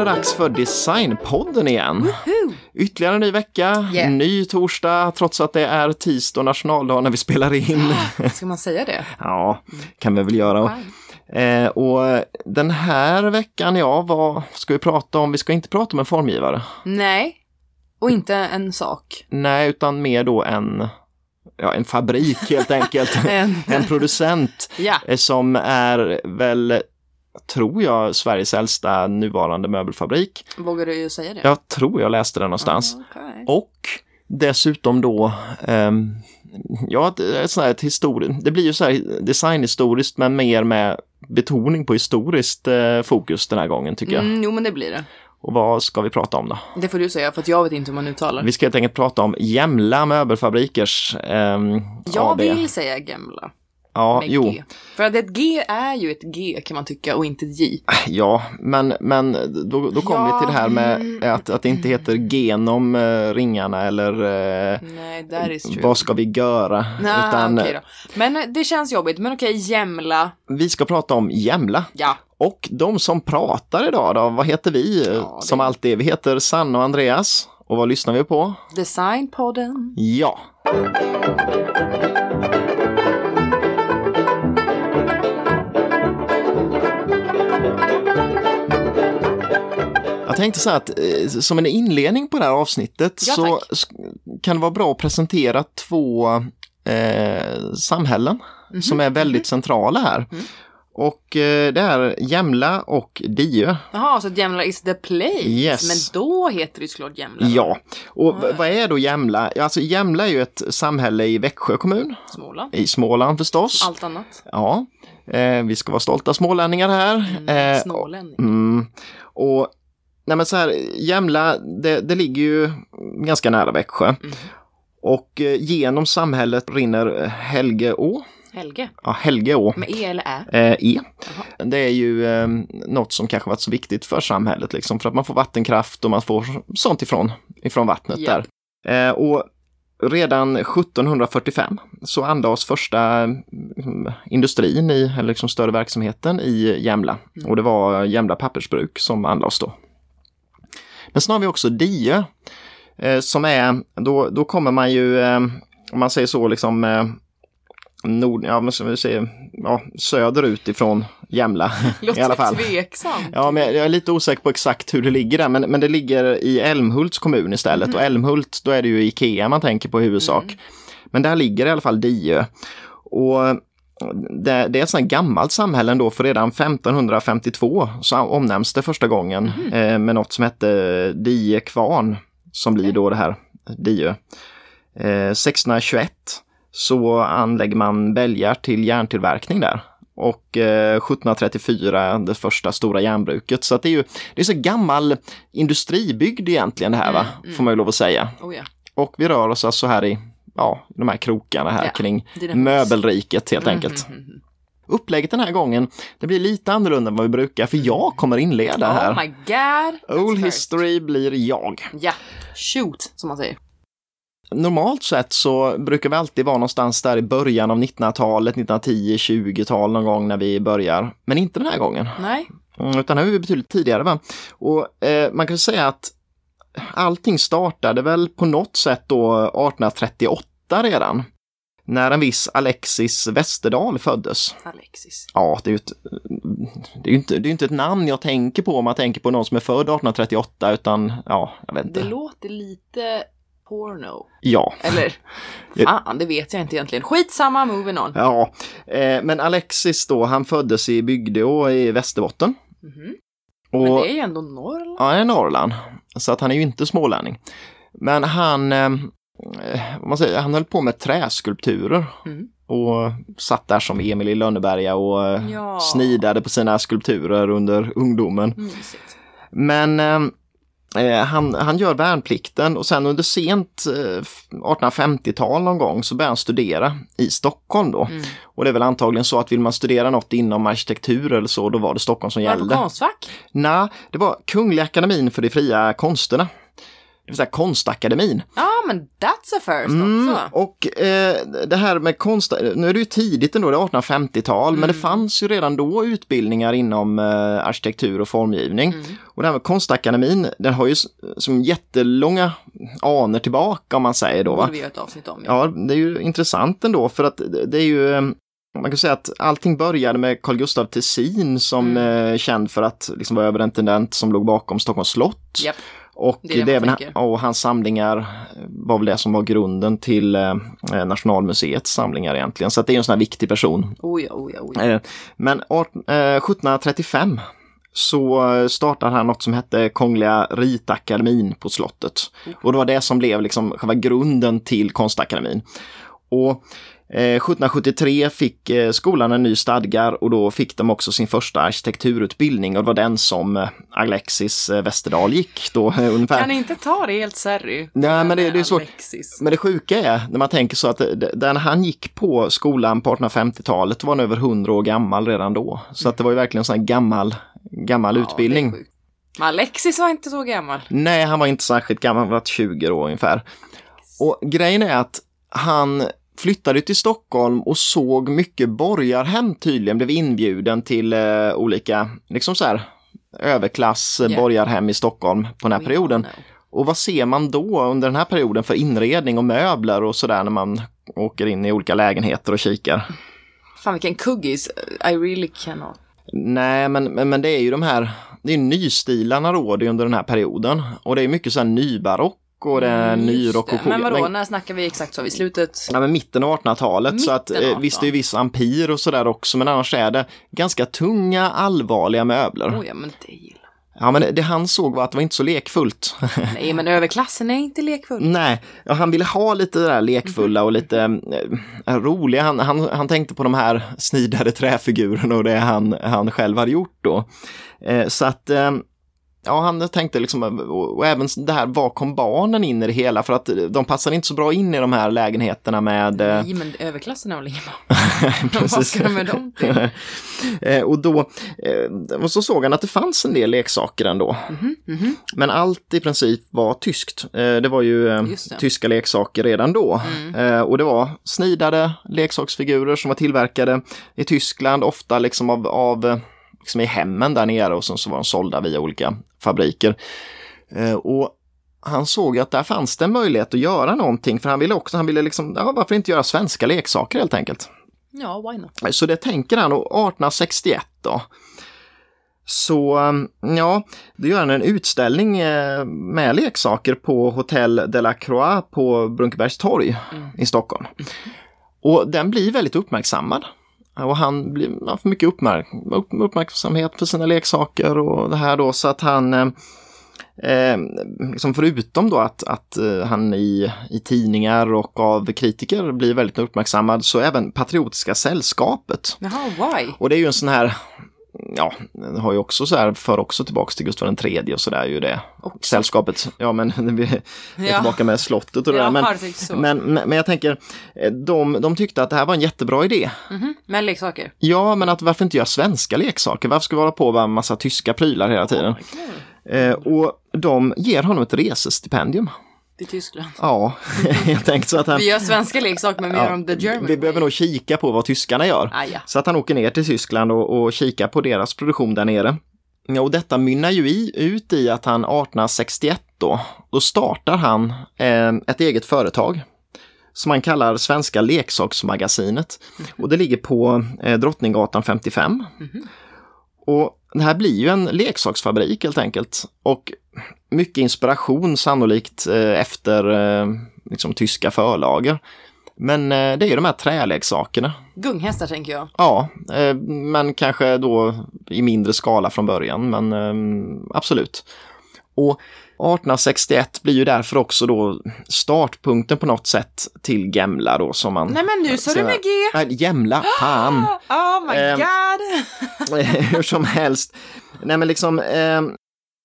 Det dags för Designpodden igen. Woohoo! Ytterligare en ny vecka, Yeah. ny torsdag, trots att det är tisdag och nationaldag när vi spelar in. Ska man säga det? ja, kan vi väl göra. Eh, och den här veckan, ja, vad ska vi prata om? Vi ska inte prata om en formgivare. Nej, och inte en sak. Nej, utan mer då en, ja, en fabrik helt enkelt. En, en producent ja, eh, som är väl, tror jag, Sveriges äldsta nuvarande möbelfabrik. vågar du säga det? Jag tror jag läste det någonstans. Okej. Och dessutom då, ehm, ja, ett, ett här ett historiskt, det blir ju så här designhistoriskt men mer med betoning på historiskt eh, fokus den här gången tycker jag. Mm, jo, men det blir det. Och vad ska vi prata om då? Det får du säga, för att jag vet inte hur man uttalar. Vi ska helt enkelt prata om Jämla möbelfabrikers ehm, Jag AB. vill säga Gemla. Ja, Med jo, G. För att ett G är ju ett G kan man tycka och inte ett J. ja, men, men då, då kommer vi till det här med mm. att, att det inte heter genom eh, ringarna eller eh, Nej, vad ska vi göra? Nej, Utan då. Men eh, det känns jobbigt. Men okej, Jämla. vi ska prata om Jämla. Ja. Och de som pratar idag då, vad heter vi? Ja, det- Som alltid, vi heter Sanna och Andreas. Och vad lyssnar vi på? Designpodden. Ja. Tänkte så här att eh, som en inledning på det här avsnittet Ja, så kan det vara bra att presentera två eh, samhällen Mhm, som är väldigt centrala här. Mm. Och eh, det är Jämla och Diö. Jaha, så Jämla is the place. Yes. Men då heter det såklart Jämla. Ja, och v- vad är då Jämla? Alltså Jämla är ju ett samhälle i Växjö kommun, Småland. i Småland förstås. Allt annat. Ja, eh, vi ska vara stolta smålänningar här. Mm, Eh, Snålänning. mm, och nej men så här, Jämla, det, det ligger ju ganska nära Växjö. Mm. Och eh, genom samhället rinner Helgeå. Helge. Ja, Helgeå. Med E eller Ä? Eh, e. Det är ju eh, något som kanske varit så viktigt för samhället, liksom, för att man får vattenkraft och man får sånt ifrån, ifrån vattnet Ja. där. Eh, och redan 1745 så anlades första mm, industrin i, eller liksom större verksamheten i Jämla. Mm. Och det var Jämla pappersbruk som anlades då. Men sen har vi också Diö, eh, som är, då, då kommer man ju, eh, om man säger så, liksom eh, nord, ja, men vi säga, ja, söderut ifrån Jämla Låter i alla fall. tveksamt. Ja, men jag är lite osäker på exakt hur det ligger där, men, men det ligger i Älmhults kommun istället. Och Älmhult, då är det ju Ikea man tänker på i huvudsak. Men där ligger i alla fall Diö. Och det, det är ett sånt gammalt samhälle då, för redan 1552 så omnämns det första gången eh, med något som hette Die kvarn, som blir då det här Diö. Eh, 1621 så anlägger man bälgar till järntillverkning där. Och eh, 1734 det första stora järnbruket. Så det är ju det är så gammal industribygd egentligen det här va, Mm, mm. får man ju lov att säga. Oh, ja. Och vi rör oss alltså här i ja, de här krokarna här Ja, kring möbelriket helt Mm, enkelt. mm, mm, mm. Upplägget den här gången, det blir lite annorlunda än vad vi brukar för jag kommer inleda här. Oh my god. Old history blir jag. Ja, shoot som man säger. Normalt sett så brukar vi alltid vara någonstans där i början av 1900-talet, 1910, 20-tal någon gång när vi börjar. Men inte den här gången. Nej, Mm, Utan nu är vi betydligt tidigare. Va? Och eh, man kan säga att allting startade väl på något sätt då 1838 redan. När en viss Alexis Westerdahl föddes. Alexis. Ja, det är ju ett, det är inte, det är inte ett namn jag tänker på om man tänker på någon som är född 1838 utan ja, jag vet Det inte. låter lite porno. Ja. Eller, fan det vet jag inte egentligen. Skitsamma, moving on. Ja, eh, men Alexis då, han föddes i Bygdeå i Västerbotten. Mhm. Och, Men det är ju ändå Norrland. Ja, han är Norrland. Så att han är ju inte smålänning. Men han, eh, man säger, han höll på med träskulpturer. Mm. Och satt där som Emil i Lönneberga och eh, Ja. snidade på sina skulpturer under ungdomen. Mysigt. Men eh, Eh, han, han gör värnplikten och sen under sent eh, 1850-tal någon gång så börjar han studera i Stockholm då. Mm. Och det är väl antagligen så att vill man studera något inom arkitektur eller så, då var det Stockholm som Var det gällde. på Konstfack? Nej, det var Kungliga Akademin för de fria konsterna. Det vill säga Konstakademin. Ja, men that's a first Mm, också. och eh, det här med konst, nu är det ju tidigt ändå, det är 1850-tal, men det Mm. fanns ju redan då utbildningar inom eh, arkitektur och formgivning. Mm. Och det här med Konstakademin, den har ju som jättelånga anor tillbaka om man säger då. Va? vi göra ett avsnitt om. Ja, det är ju intressant ändå för att det det är ju eh, man kan säga att allting började med Carl Gustaf Tessin som Mm. eh, känd för att liksom vara överintendent som låg bakom Stockholms slott. Japp. Och, Det är det även, och hans samlingar var väl det som var grunden till eh, Nationalmuseets samlingar egentligen. Så det är en sån här viktig person. Oh ja, oh ja, oh ja. Eh, men eh, 1735 så startade han något som hette Kungliga Ritakademin på slottet. Och det var det som blev liksom själva grunden till Konstakademin. Och eh, 1773 fick eh, skolan en ny stadgar och då fick de också sin första arkitekturutbildning och det var den som eh, Alexis eh, Westerdahl gick då eh, ungefär. Kan inte ta det helt serry? Nej, men det- det är svårt. Men det sjuka är när man tänker så att när han gick på skolan på 1850-talet var han över 100 år gammal redan då. Så att det var ju verkligen en sån här gammal, gammal Ja, utbildning. Men Alexis var inte så gammal. Nej, han var inte särskilt gammal, han var 20 år ungefär. Och grejen är att han flyttade till Stockholm och såg mycket borgarhem tydligen, blev inbjuden till eh, olika, liksom så här, överklass eh, Ja. borgarhem i Stockholm på den här We perioden. Och vad ser man då under den här perioden för inredning och möbler och sådär när man åker in i olika lägenheter och kikar? Fan vilken kuggis. I really cannot. Nej, men, men, men det är ju de här, det är nystilarna råder under den här perioden. Och det är mycket så här nybarock och det är Mm, just nyrock och. Men vadå, men- när snackar vi exakt så? I slutet? Ja, men mitten av 1800-talet, så att Mitten eh, av visst det är ju viss ampir och sådär också, men annars är det ganska tunga, allvarliga möbler. Oh ja, men det gillar Ja, men det, det han såg var att det var inte så lekfullt. Nej, men överklassen är inte lekfull. Nej, ja, han ville ha lite det där lekfulla och lite eh, roliga. Han, han, han tänkte på de här snidade träfigurerna och det han, han själv hade gjort då. Eh, så att eh, Ja, han tänkte liksom, och, även det här, var kom barnen in i det hela? För att de passade inte så bra in i de här lägenheterna med... eh, Nej, men överklassen har väl ingen barn? Vad ska de med dem till? Eh, och då eh, och så såg han att det fanns en del leksaker ändå. Mhm. Men allt i princip var tyskt. Det var ju Just det. tyska leksaker redan då. Mm. Och det var snidade leksaksfigurer som var tillverkade i Tyskland, ofta liksom av, av liksom i hemmen där nere och sen så var de sålda via olika fabriker. Eh, och han såg att där fanns det en möjlighet att göra någonting, för han ville också, han ville liksom, ja varför inte göra svenska leksaker helt enkelt. Ja, why not? Så det tänker han och 1861 då. Så um, ja, då gör han en utställning eh, med leksaker på Hotel de la Croix på Brunkebergs torg Mm. i Stockholm. Och den blir väldigt uppmärksammad. Och han blir, får mycket uppmärk upp, uppmärksamhet för sina leksaker och det här då så att han eh, Eh, liksom förutom då att, att eh, han i, i tidningar och av kritiker blir väldigt uppmärksammad så även Patriotiska sällskapet. Jaha, why? Och det är ju en sån här, ja, har ju också så här, för också tillbaks till Gustav III och så där ju det. Också. Sällskapet, ja men vi är Ja. tillbaka med slottet och det Ja, där. Men, men, men, men jag tänker, eh, de, de tyckte att det här var en jättebra idé. Mhm, Men leksaker? Ja, men att varför inte göra svenska leksaker? Varför ska vi hålla på med en massa tyska prylar hela tiden? Eh, och de ger honom ett resestipendium. Till Tyskland. Ja, jag tänkte så att han... Vi gör svenska leksaker men vi Ja, gör dem the German vi behöver nog kika på vad tyskarna gör. Ah, ja. Så att han åker ner till Tyskland och, och kikar på deras produktion där nere. Och detta mynnar ju i, ut i att han 1861 då, då startar han eh, ett eget företag som han kallar Svenska leksaksmagasinet. Och det ligger på eh, Drottninggatan 55. Och det här blir ju en leksaksfabrik helt enkelt. Och mycket inspiration sannolikt eh, efter eh, liksom, tyska förlager. Men eh, det är ju de här träleksakerna. Gunghästar tänker jag. Ja, men kanske då i mindre skala från början, men eh, absolut. Och 1861 blir ju därför också då startpunkten på något sätt till Gemla då som man... Nej men nu sa du med G! Nej, Gemla, fan! Oh my Ehm, god! Hur som helst. Nej men liksom, eh,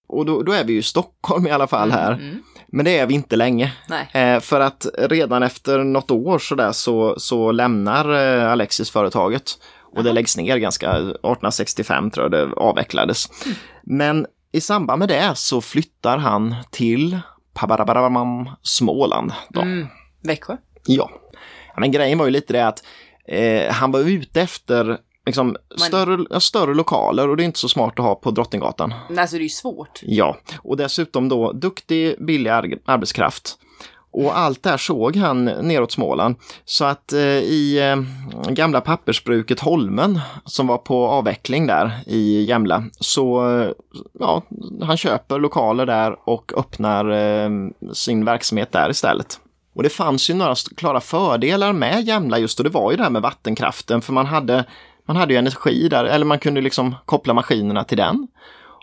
Och då, då är vi ju i Stockholm i alla fall här. Mm. Men det är vi inte länge. Eh, för att redan efter något år så, där, så, så lämnar eh, Alexis företaget. Och det läggs ner ganska, 1865 tror jag det avvecklades. Mm. Men i samband med det så flyttar han till Småland. Då. Mm. Växjö? Ja. Men grejen var ju lite det att eh, han var ute efter liksom, större, större lokaler och det är inte så smart att ha på Drottninggatan. Nej, alltså det är ju svårt. Ja, och dessutom då duktig, billig ar- arbetskraft. Och allt det här såg han neråt Småland. Så att eh, i eh, gamla pappersbruket Holmen som var på avveckling där i Jämla så eh, ja, han köper lokaler där och öppnar eh, sin verksamhet där istället. Och det fanns ju några klara fördelar med Jämla just och det var ju det här med vattenkraften för man hade man hade ju energi där, eller man kunde liksom koppla maskinerna till den.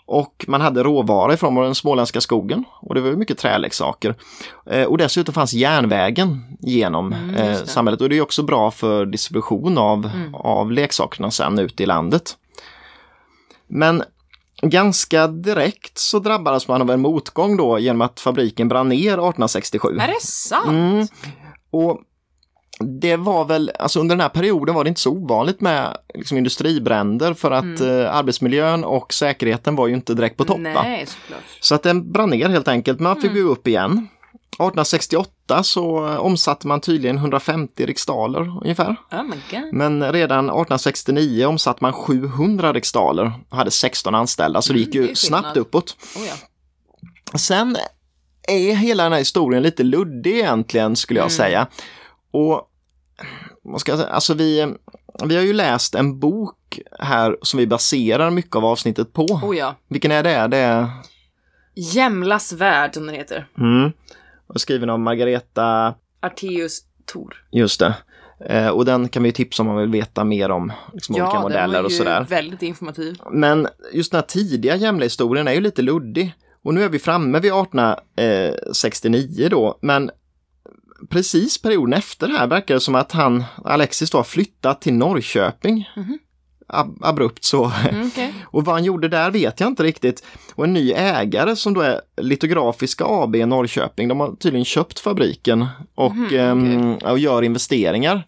Och man hade råvaror från den småländska skogen och det var mycket träleksaker. Eh, och dessutom fanns järnvägen genom Mm, eh, samhället och det är också bra för distribution av, Mm. av leksakerna sen ut i landet. Men ganska direkt så drabbades man av en motgång då genom att fabriken brann ner 1867. Är det sant? Mm. Och det var väl, alltså under den här perioden var det inte så ovanligt med liksom, industribränder för att eh, arbetsmiljön och säkerheten var ju inte direkt på topp. Nej. Så att den brann ner helt enkelt, men man fick bygga upp igen. 1868 så omsatte man tydligen 150 riksdaler ungefär. Oh. Men redan 1869 omsatte man 700 riksdaler och hade 16 anställda, så det Mm, gick det ju skillnad. snabbt uppåt. Oh, ja. Sen är hela den här historien lite luddig egentligen skulle jag Mm. säga. Och vad ska jag säga, alltså vi, vi har ju läst en bok här som vi baserar mycket av avsnittet på. Oh ja. Vilken är det? Det är Jämlas värld som den heter. mm, och skriven av Margareta, Arteus Tor. just det. Eh, och den kan vi tipsa om man vill veta mer om liksom, olika den modeller var och ju sådär. väldigt informativ. Men just den här tidiga Jämla-historien är ju lite luddig. Och nu är vi framme vid 1869 då, men precis perioden efter här verkar det som att han, Alexis då, har flyttat till Norrköping. Mhm. Ab- abrupt så. Mm, okej. Och vad han gjorde där vet jag inte riktigt. Och en ny ägare som då är Litografiska AB i Norrköping, de har tydligen köpt fabriken och, Mhm, ehm, och gör investeringar.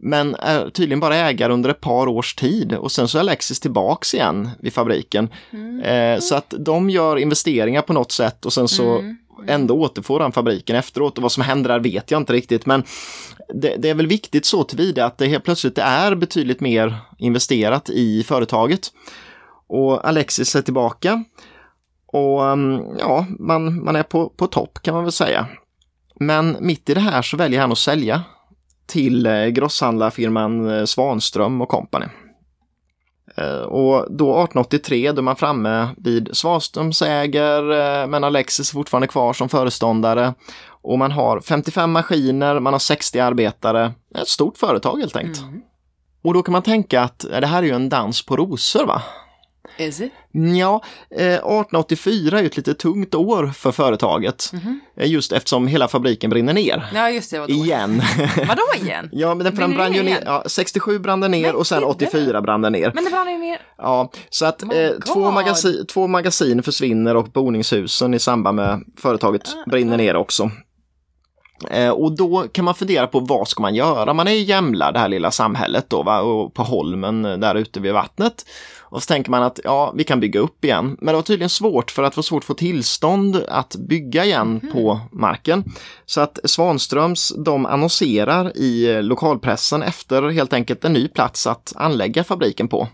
Men är tydligen bara ägare under ett par års tid och sen så är Alexis tillbaks igen vid fabriken. Mm. Eh, så att de gör investeringar på något sätt och sen så Mm ändå återfår han fabriken efteråt och vad som händer där vet jag inte riktigt men det, det är väl viktigt så tillvida att det helt plötsligt är betydligt mer investerat i företaget. Och Alexis är tillbaka och mm, ja, man, man är på, på topp kan man väl säga. Men mitt i det här så väljer han att sälja till eh, grosshandlarfirman eh, Svanström och Company. Eh, Och då 1883 då är man framme vid Svanströms äger, eh, men Alexis är fortfarande kvar som föreståndare. Och man har 55 maskiner, man har 60 arbetare. Ett stort företag helt enkelt. Mm. Och då kan man tänka att eh, det här är ju en dans på rosor va? Is it? Ja, eh, 1884 är ett lite tungt år för företaget. Mhm. Eh, Just eftersom hela fabriken brinner ner. Ja, just det. Vadå? Igen. Vadå igen? ja, men den Brinner brann ju ner? Ja, 67 brann den ner Men och sen gud, 84 brann den ner. Men det brann ju ner. Ja, så att eh, två, God. magasin, två magasin försvinner och boningshusen i samband med företaget Ah, brinner ner också. Eh, och då kan man fundera på vad ska man göra? Man är i Jämla, det här lilla samhället då, va? och på Holmen eh, där ute vid vattnet. Och så tänker man att ja, vi kan bygga upp igen. Men det var tydligen svårt för att det var svårt att få tillstånd att bygga igen på marken. Så att Svanströms, de annonserar i eh, lokalpressen efter helt enkelt en ny plats att anlägga fabriken på.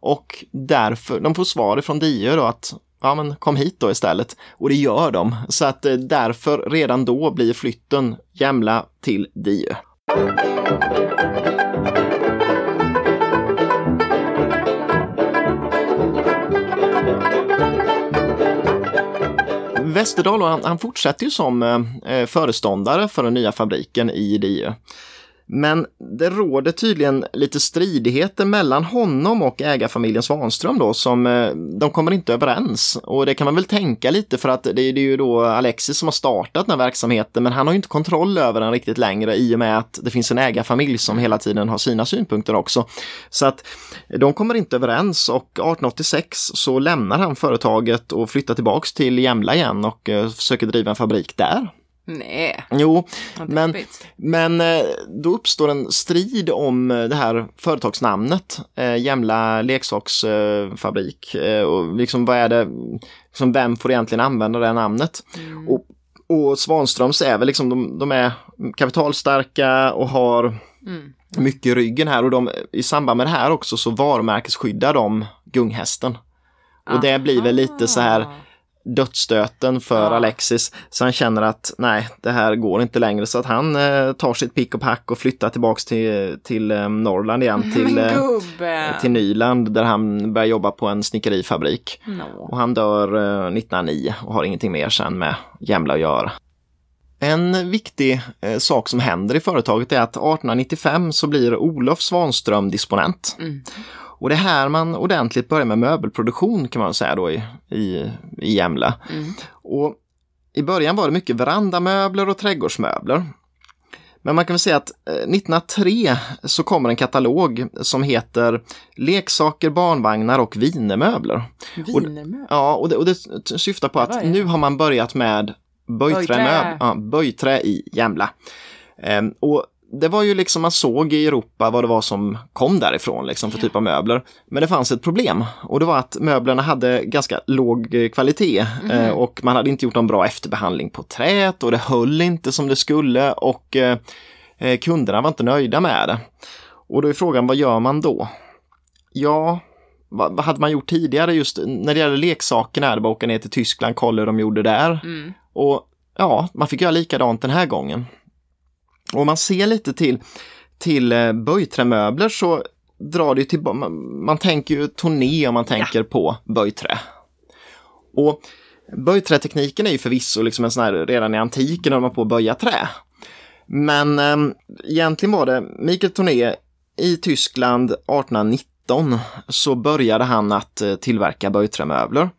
Och därför, de får svar från Diö då att ja men kom hit då istället. Och det gör de. Så att eh, därför redan då blir flytten Jämla till Diö. Westerdahl, han, han fortsätter ju som eh, eh, föreståndare för den nya fabriken i Diö. Men det råder tydligen lite stridigheter mellan honom och ägarfamiljen Svanström då som eh, de kommer inte överens. Och det kan man väl tänka lite för att det, är ju då Alexis som har startat den här verksamheten men han har ju inte kontroll över den riktigt längre i och med att det finns en ägarfamilj som hela tiden har sina synpunkter också. Så att de kommer inte överens och 1886 så lämnar han företaget och flyttar tillbaks till Jämla igen och eh, försöker driva en fabrik där. Nej. Jo, men, men eh, då uppstår en strid om eh, det här företagsnamnet, eh, Jämla leksaksfabrik. Eh, och liksom vad är det, liksom vem får egentligen använda det namnet? Mm. Och, och Svanströms är väl liksom, de, de är kapitalstarka och har Mm. mycket i ryggen här och de, i samband med det här också så varumärkesskyddar de gunghästen. Och det blir väl lite så här Ah. Dödsstöten för Ja. Alexis. Så han känner att nej, det här går inte längre. Så att han eh, tar sitt pick och pack och flyttar tillbaks till, till eh, Norrland igen, till, eh, till Nyland där han börjar jobba på en snickerifabrik. No. Och han dör eh, 1909 och har ingenting mer sen med Jämla att göra. En viktig eh, sak som händer i företaget är att 1895 så blir Olof Svanström disponent. Mm. Och det är här man ordentligt börjar med möbelproduktion kan man säga då i, i, i Jämla. Mm. Och I början var det mycket verandamöbler och trädgårdsmöbler. Men man kan väl säga att eh, 1903 så kommer en katalog som heter Leksaker, barnvagnar och vinermöbler. Wienermöbler. Ja, och det, och det syftar på att nu har man börjat med böjträ, Böjträ. ja, böjträ i Jämla. Ehm, och det var ju liksom man såg i Europa vad det var som kom därifrån liksom för typ av möbler. Men det fanns ett problem och det var att möblerna hade ganska låg eh, kvalitet eh, och man hade inte gjort någon bra efterbehandling på träet och det höll inte som det skulle och eh, eh, kunderna var inte nöjda med det. Och då är frågan, vad gör man då? Ja, vad, vad hade man gjort tidigare just när det gäller leksakerna? Det bara att åka ner till Tyskland, kolla hur de gjorde där. Mm. Och ja, man fick göra likadant den här gången. Och om man ser lite till, till eh, böjträmöbler så drar det till, man, man tänker ju turné om man tänker på böjträ. Och böjträtekniken är ju förvisso liksom en sån här, redan i antiken höll man på att böja trä. Men eh, egentligen var det Mikael Torné i Tyskland 1819 så började han att eh, tillverka böjträmöbler.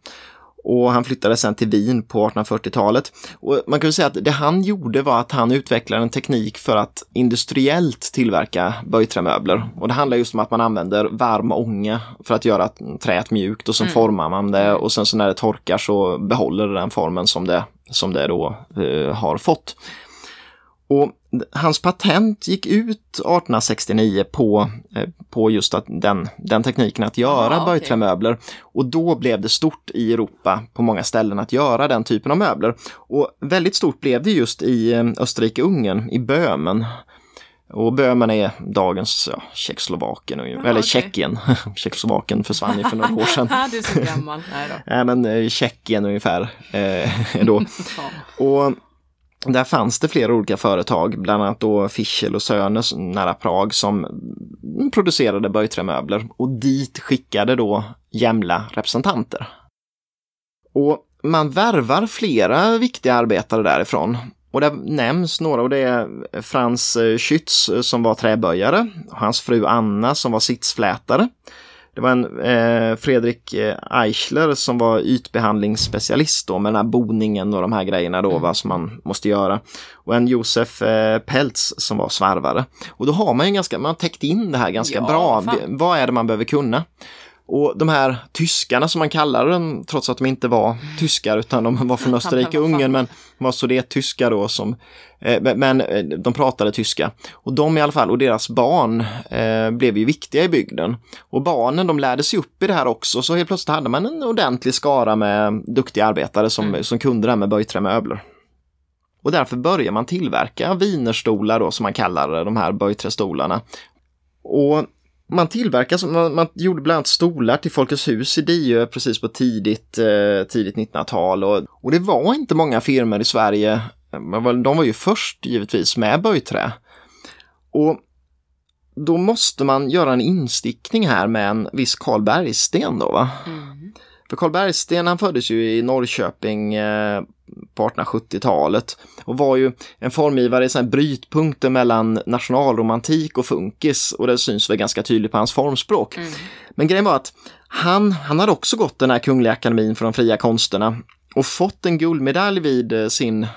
Och han flyttade sen till Wien på 1840-talet. Och man kan säga att det han gjorde var att han utvecklade en teknik för att industriellt tillverka böjträmöbler. Och det handlar just om att man använder varm ånga för att göra träet mjukt och sen Mm. formar man det och sen så när det torkar så behåller det den formen som det, som det då eh, har fått. Och hans patent gick ut 1869 på, eh, på just att den, den tekniken att göra Ah, böjträmöbler. Och då blev det stort i Europa på många ställen att göra den typen av möbler. Och väldigt stort blev det just i eh, Österrike-Ungern, i Böhmen. Och Böhmen är dagens ja, Tjeckoslovakien, och- eller okej. Tjeckien. Tjeckoslovakien försvann ju för några år sedan. du är så gammal. Nej då. Nej men eh, Tjeckien ungefär eh, då. Ja. Och där fanns det flera olika företag, bland annat då Fischel och Söner nära Prag som producerade böjträmöbler och dit skickade då Jämla representanter. Och man värvar flera viktiga arbetare därifrån. Och där nämns några och det är Frans Schütz eh, som var träböjare, och hans fru Anna som var sitsflätare. Det var en eh, Fredrik eh, Eichler som var ytbehandlingsspecialist då med den här boningen och de här grejerna då, Mm. vad som man måste göra. Och en Josef eh, Peltz som var svarvare. Och då har man ju ganska, man har täckt in det här ganska Ja, bra. fan. Vad är det man behöver kunna? Och de här tyskarna som man kallar dem, trots att de inte var tyskar utan de var från Österrike-Ungern men var sudettyskar då som, eh, men- men eh, de pratade tyska. Och de i alla fall och deras barn eh, blev ju viktiga i bygden. Och barnen de lärde sig upp i det här också så helt plötsligt hade man en ordentlig skara med duktiga arbetare som, Mm. som kunde det här med böjträmöbler. Och därför börjar man tillverka vinerstolar då som man kallar de här böjträstolarna. Och man tillverkar, man, man gjorde bland annat stolar till Folkets hus i Diö precis på tidigt, eh, tidigt 1900-tal och, och det var inte många firmor i Sverige, men var- de var ju först givetvis med böjträ. Och då måste man göra en instickning här med en viss Karl Bergsten då va? Mm. För Karl Bergsten han föddes ju i Norrköping eh, på 1870-talet och var ju en formgivare i sån brytpunkter mellan nationalromantik och funkis och det syns väl ganska tydligt på hans formspråk. Men grejen var att han, han hade också gått den här Kungliga Akademin för de fria konsterna och fått en guldmedalj vid eh, sin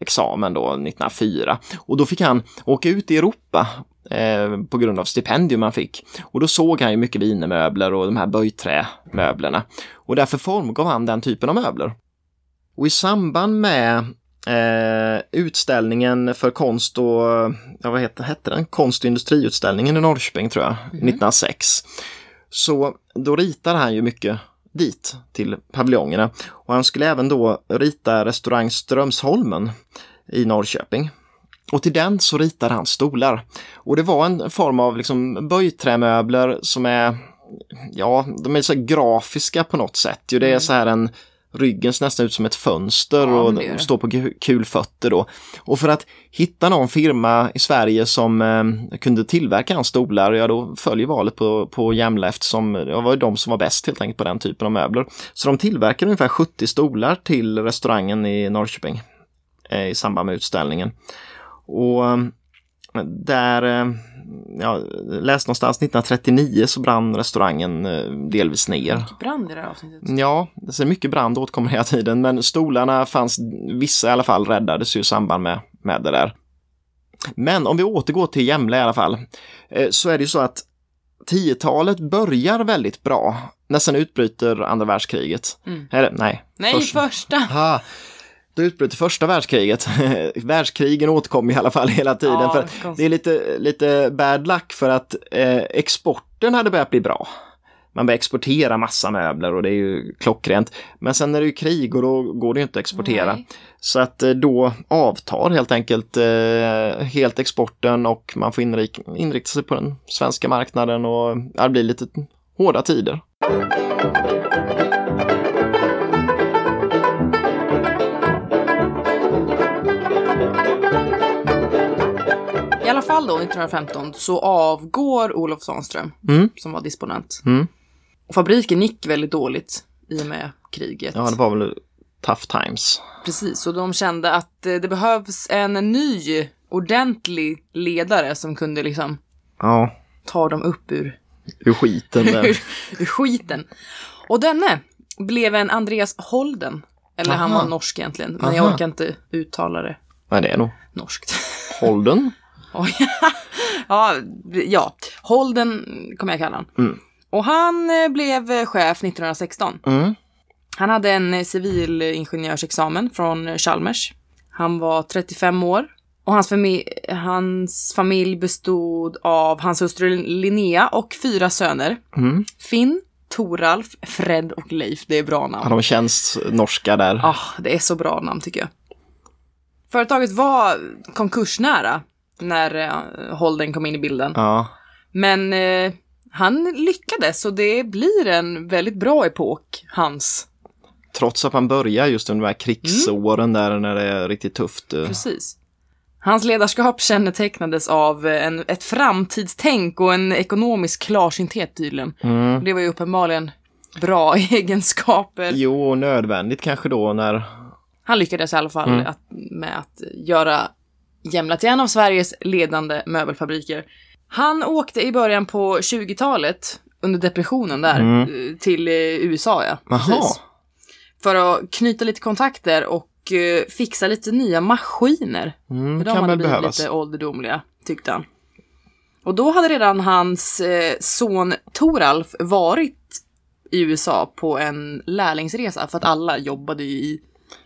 examen då 1904. Och då fick han åka ut i Europa eh, på grund av stipendium han fick. Och då såg han ju mycket vinermöbler och de här böjträmöblerna. Och därför formgav han den typen av möbler. Och i samband med eh, utställningen för konst och, ja vad hette, hette den? Konst och industriutställningen i Norrköping tror jag, 1906. Så då ritade han ju mycket dit till paviljongerna. Och han skulle även då rita restaurang Strömsholmen i Norrköping. Och till den så ritade han stolar. Och det var en form av liksom böjträmöbler som är, ja, de är så grafiska på något sätt. Jo, det är så här en Ryggen ser nästan ut som ett fönster Ja, och det står på ku- kulfötter då. Och för att hitta någon firma i Sverige som eh, kunde tillverka hans stolar, ja då följer valet på, på Jämla eftersom det var de som var bäst helt enkelt på den typen av möbler. Så de tillverkade ungefär 70 stolar till restaurangen i Norrköping eh, i samband med utställningen. Och eh, där, eh, ja, jag läste någonstans 1939 så brann restaurangen eh, delvis ner. Brand i det här avsnittet. Ja, det ser mycket brand återkommer hela tiden, men stolarna fanns, vissa i alla fall räddades ju i samband med, med det där. Men om vi återgår till Jämla i alla fall, eh, så är det ju så att 10-talet börjar väldigt bra. När sen utbryter andra världskriget. Mm. Eller nej. Nej, först- första. Då utbryter första världskriget. Världskrigen återkommer i alla fall hela tiden. Ja, för det är lite, lite bad luck för att eh, exporten hade börjat bli bra. Man börjar exportera massa möbler och det är ju klockrent. Men sen är det ju krig och då går det ju inte att exportera. Nej. Så att eh, då avtar helt enkelt eh, helt exporten och man får inrik inrikta sig på den svenska marknaden och det blir lite hårda tider. Fall då 1915 så avgår Olof Svanström Mm. som var disponent. Mm. Och fabriken gick väldigt dåligt i och med kriget. Ja, det var väl tough times. Precis, och de kände att eh, det behövs en ny ordentlig ledare som kunde liksom Ja, ta dem upp ur, ur skiten ur, ur skiten. Och denne blev en Andreas Holden. Eller han Aha. var norsk egentligen, men jag Aha. orkar inte uttala det Vad är det nog? norskt. Holden? Oj. ja, ja, Holden kommer jag kalla honom. Mm. Och han eh, blev eh, chef 1916. Mm. Han hade en eh, civilingenjörsexamen från Chalmers. Han var 35 år. Och hans, fami- hans familj bestod av hans hustru Linnea och fyra söner. Mm. Finn, Toralf, Fred och Leif. Det är bra namn. Ja, de känns norska där. Ah, det är så bra namn tycker jag. Företaget var konkursnära när eh, Holden kom in i bilden. Ja. Men eh, han lyckades och det blir en väldigt bra epok, hans. Trots att man börjar just under de här krigsåren där när det är riktigt tufft. eh. Precis. Hans ledarskap kännetecknades av eh, en, ett framtidstänk och en ekonomisk klarsynthet tydligen. Mm. Det var ju uppenbarligen bra egenskaper. Jo, och nödvändigt kanske då när... Han lyckades i alla fall Mm. att, med att göra Jämla till en av Sveriges ledande möbelfabriker. Han åkte i början på 20-talet, under depressionen där, Mm. eh, till eh, USA ja. För att knyta lite kontakter och eh, fixa lite nya maskiner. Mm, För de kan hade blivit behövas. lite ålderdomliga, tyckte han. Och då hade redan hans son Toralf varit i USA på en lärlingsresa, för att alla jobbade ju i,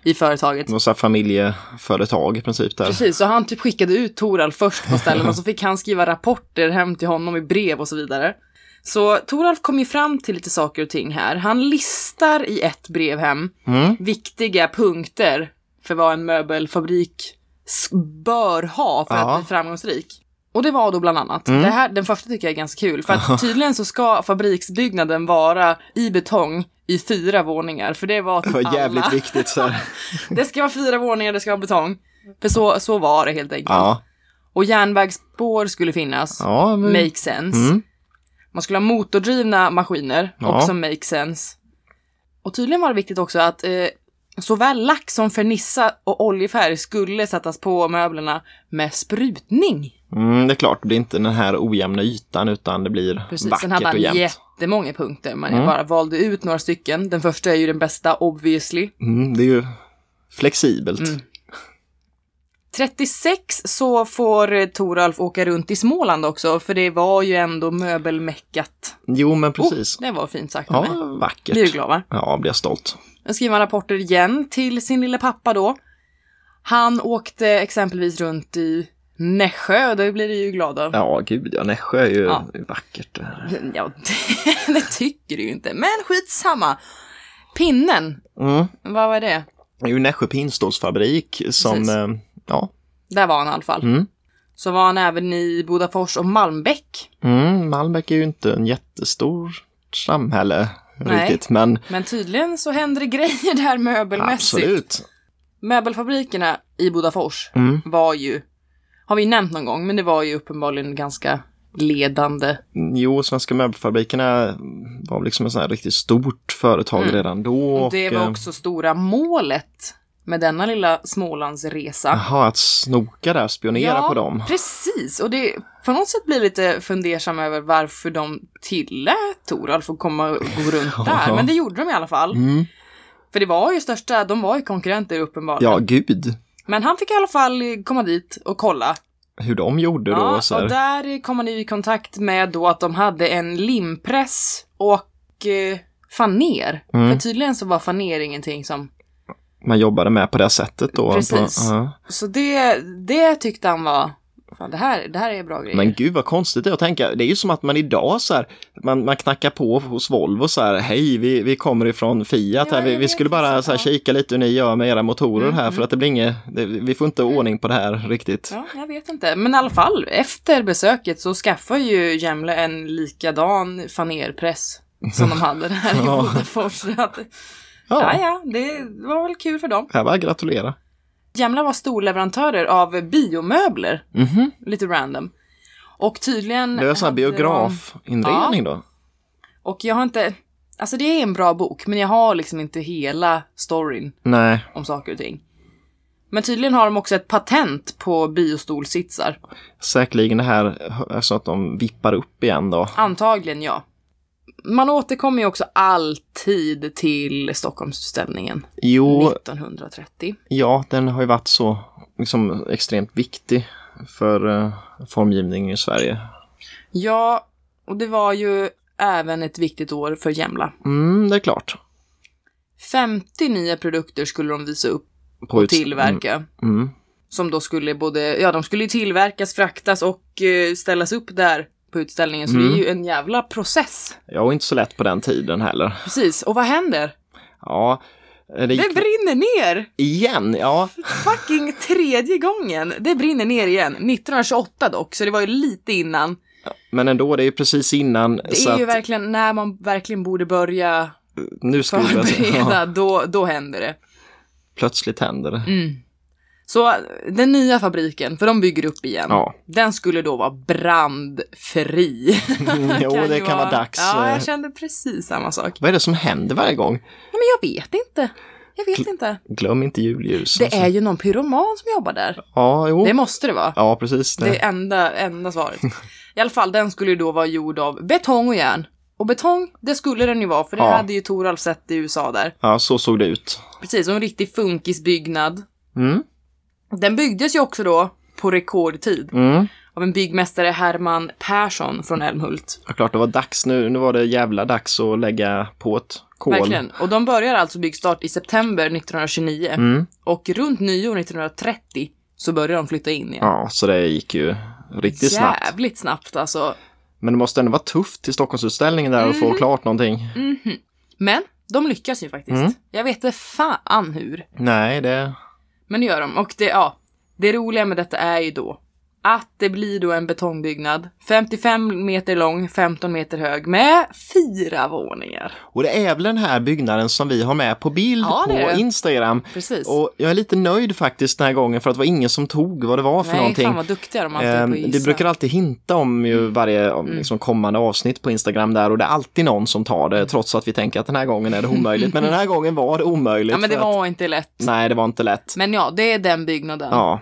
i företaget. Något så här familjeföretag i princip där. Precis, så han typ skickade ut Toralf först på ställen och så fick han skriva rapporter hem till honom i brev och så vidare. Så Toralf kom ju fram till lite saker och ting här. Han listar i ett brev hem Mm. viktiga punkter för vad en möbelfabrik bör ha för Ja. att bli framgångsrik. Och det var då bland annat, Mm. det här, den första tycker jag är ganska kul, för att tydligen så ska fabriksbyggnaden vara i betong i fyra våningar, för det var Det typ var jävligt alla. viktigt så. Det ska vara fyra våningar, det ska vara betong. För så, så var det helt enkelt. Ja. Och järnvägsspår skulle finnas. Ja, men... Make sense. Mm. Man skulle ha motordrivna maskiner, Ja. också make sense. Och tydligen var det viktigt också att eh, såväl lack som fernissa och oljefärg skulle sättas på möblerna med sprutning. Mm, det är klart, det blir inte den här ojämna ytan utan det blir Precis, vackert sen hade och han jämnt. jättemånga punkter, men Mm. jag bara valde ut några stycken. Den första är ju den bästa, obviously. Mm, det är ju flexibelt. Mm. 36 så får Toralf åka runt i Småland också, för det var ju ändå möbelmäckat. Jo, men precis. Oh, det var fint sagt ja, vackert. Blir du glad va? Ja, blir jag stolt. Han rapporter igen till sin lilla pappa då. Han åkte exempelvis runt i Nässjö, det blir du ju glad av. Ja, gud ja, Nässjö är ju Ja. vackert. Ja, det, det tycker du ju inte. Men skitsamma. Pinnen, Mm. vad var det? Det är ju Nässjö pinnstålsfabrik som, Precis. eh, ja. Där var han i alla fall. Mm. Så var han även i Bodafors och Malmbäck. Mm, Malmbäck är ju inte en jättestor samhälle Nej. riktigt, men Men tydligen så händer det grejer där möbelmässigt. absolut. Möbelfabrikerna i Bodafors Mm. var ju, har vi nämnt någon gång, men det var ju uppenbarligen ganska ledande. Jo, Svenska möbelfabrikerna var liksom ett sånt här riktigt stort företag Mm. redan då. Och det var eh, också stora målet med denna lilla Smålandsresa. Jaha, att snoka där, spionera på dem. precis. Och det på något sätt blir lite fundersam över varför de tillät Toralf att komma och gå runt där. Men det gjorde de i alla fall. Mm. För det var ju största, de var ju konkurrenter uppenbarligen. Ja, gud. Men han fick i alla fall komma dit och kolla. Hur de gjorde då. Ja, här. och där kom han i kontakt med då att de hade en limpress och eh, faner. Mm. För tydligen så var faner ingenting som... Man jobbade med på det sättet då. Precis. På, ja. Så det, det tyckte han var... Fan, det, här, det här är bra grejer. Men gud vad konstigt det är att tänka. Det är ju som att man idag så här, man, man knackar på hos Volvo så här, hej vi, vi kommer ifrån Fiat Ja, här, vi, vi skulle bara så här, kika lite hur ni gör med era motorer Mm, här för att det blir inget, det, vi får inte ordning på det här riktigt. Ja, jag vet inte. Men i alla fall, efter besöket så skaffade ju Gemle en likadan fanerpress som de hade där i. Bodafors. Så Ja, Ja, ja, det var väl kul för dem. här var gratulera. Gemla var storleverantörer av biomöbler, Mhm. lite random. Och tydligen... Det är sån här biografinredning då. Och jag har inte... Alltså det är en bra bok, men jag har liksom inte hela storyn Nej, om saker och ting. Men tydligen har de också ett patent på biostolsitsar. säkerligen det här alltså att de vippar upp igen då. Antagligen ja. Man återkommer ju också alltid till Stockholmsutställningen Jo, 1930. ja, den har ju varit så liksom extremt viktig för uh, formgivningen i Sverige. Ja, och det var ju även ett viktigt år för Jämla. Mm, det är klart. 50 nya produkter skulle de visa upp På och tillverka. Mm, mm. Som då skulle både, ja de skulle tillverkas, fraktas och eh, ställas upp där på utställningen. Så det är Mm. ju en jävla process. Ja, och inte så lätt på den tiden heller. Precis, och vad händer? Ja, det Det gick brinner ner! igen. Ja, Fucking tredje gången! Det brinner ner igen. 1928 dock, så det var ju lite innan. men ändå, det är ju precis innan. Det är ju att verkligen när man verkligen borde börja nu förbereda, ja, då, då händer det. plötsligt händer det. Mm. Så den nya fabriken, för de bygger upp igen, Ja. den skulle då vara brandfri. jo, det ju kan vara dags. Ja, jag kände precis samma sak. Vad är det som händer varje gång? Ja, men jag vet inte. Jag vet inte. Glöm inte julljus. Det är ju någon pyroman som jobbar där. Ja, jo. Det måste det vara. Ja, precis. Det. Det är enda, enda svaret. I alla fall, den skulle ju då vara gjord av betong och järn. Och betong, det skulle den ju vara, för det Ja. hade ju Toralf sett i USA där. Ja, så såg det ut. Precis, och en riktig funkisbyggnad. Mm. Den byggdes ju också då på rekordtid Mm. av en byggmästare Herman Persson från Älmhult. Ja, klart, det var dags nu. Nu var det jävla dags att lägga på ett kol. Verkligen. Och de börjar alltså byggstart i september 1929. Mm. Och runt nyår 1930 så börjar de flytta in igen. Ja, så det gick ju riktigt snabbt. Jävligt snabbt alltså. Men det måste ändå vara tufft till Stockholmsutställningen där och få Mhm. klart någonting. Men de lyckas ju faktiskt. Mm. Jag vet inte fan hur. Nej, det... Men det gör de. Och det, ja, det roliga med detta är ju då att det blir då en betongbyggnad. 55 meter lång, 15 meter hög med fyra våningar. Och det är väl den här byggnaden som vi har med på bild Ja, på. Instagram. Precis. Och jag är lite nöjd faktiskt den här gången för att det var ingen som tog vad det var för Nej, någonting. fan vad duktiga de alltid är Ehm, på att Det brukar alltid hinta om ju varje om, liksom, kommande avsnitt på Instagram där och det är alltid någon som tar det trots att vi tänker att den här gången är det omöjligt. Men den här gången var det omöjligt. Ja men det för att- var inte lätt. Nej, det var inte lätt. Men ja, det är den byggnaden. Ja,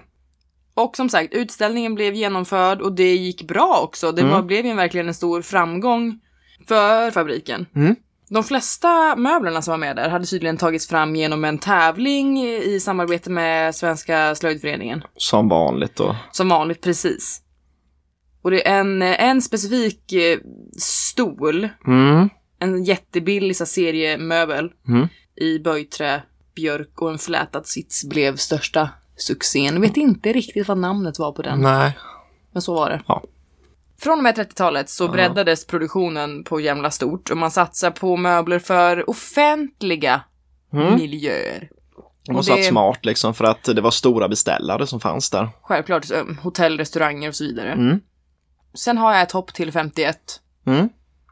Och som sagt, utställningen blev genomförd och det gick bra också. Det var, blev ju verkligen en stor framgång för fabriken. Mm. De flesta möblerna som var med där hade tydligen tagits fram genom en tävling i samarbete med Svenska slöjdföreningen. som vanligt då. Som vanligt, precis. Och det är en, en specifik eh, stol, Mm. en jättebillig så seriemöbel Mm. i böjträ, björk och en flätad sits blev största succén. Vet inte riktigt vad namnet var på den. Nej. Men så var det. Ja. Från och med 30-talet så breddades produktionen på jämla stort och man satsar på möbler för offentliga Mm. miljöer. Det det- smart liksom för att det var stora beställare som fanns där. Självklart um, hotell, restauranger och så vidare. Mm. Sen har jag ett hopp till 51 Mm.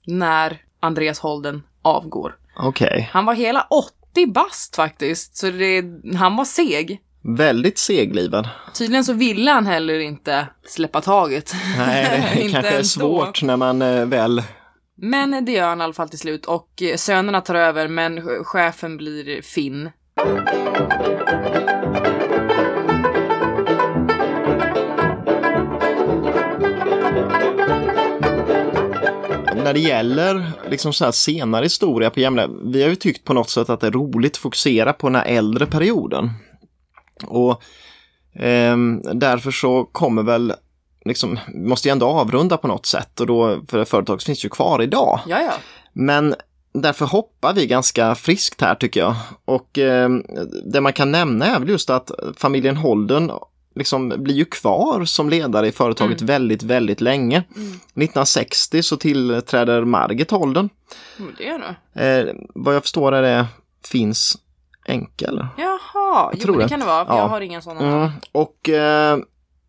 när Andreas Holden avgår. Okej. Han var hela 80 bast faktiskt, så det, han var seg. Väldigt seglivad. Tydligen så ville han heller inte släppa taget. Nej, det kanske är svårt när man eh, väl... Men det gör han i alla fall till slut och eh, sönerna tar över men ch- chefen blir Finn. När det gäller liksom så här senare historia på Jämla, vi har ju tyckt på något sätt att det är roligt att fokusera på den här äldre perioden. Och ehm, därför så kommer väl, liksom, måste jag ändå avrunda på något sätt och då, för företaget finns ju kvar idag. Ja, ja. Men därför hoppar vi ganska friskt här tycker jag. Och eh, det man kan nämna är väl just att familjen Holden liksom blir ju kvar som ledare i företaget Mm. väldigt, väldigt länge. 1960 så tillträder Margit Holden. Det är det. Eh, vad jag förstår är det finns eller? Jaha, jo, tror men det kan det vara. Ja. Jag har inga sådana. Mm. Och eh,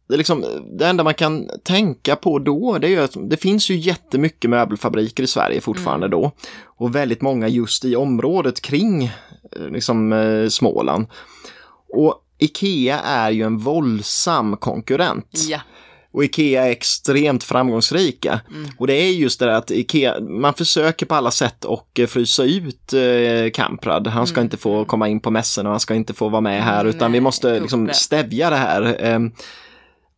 det, är liksom, det enda man kan tänka på då, det är ju att det finns ju jättemycket möbelfabriker i Sverige fortfarande då. Och väldigt många just i området kring eh, liksom, eh, Småland. Och Ikea är ju en våldsam konkurrent. Ja. Och Ikea är extremt framgångsrika. Och det är just det där att Ikea, man försöker på alla sätt och eh, frysa ut eh, Kamprad. Han ska inte få komma in på mässorna, han ska inte få vara med här, utan vi Nej, måste liksom stävja det här. Ehm,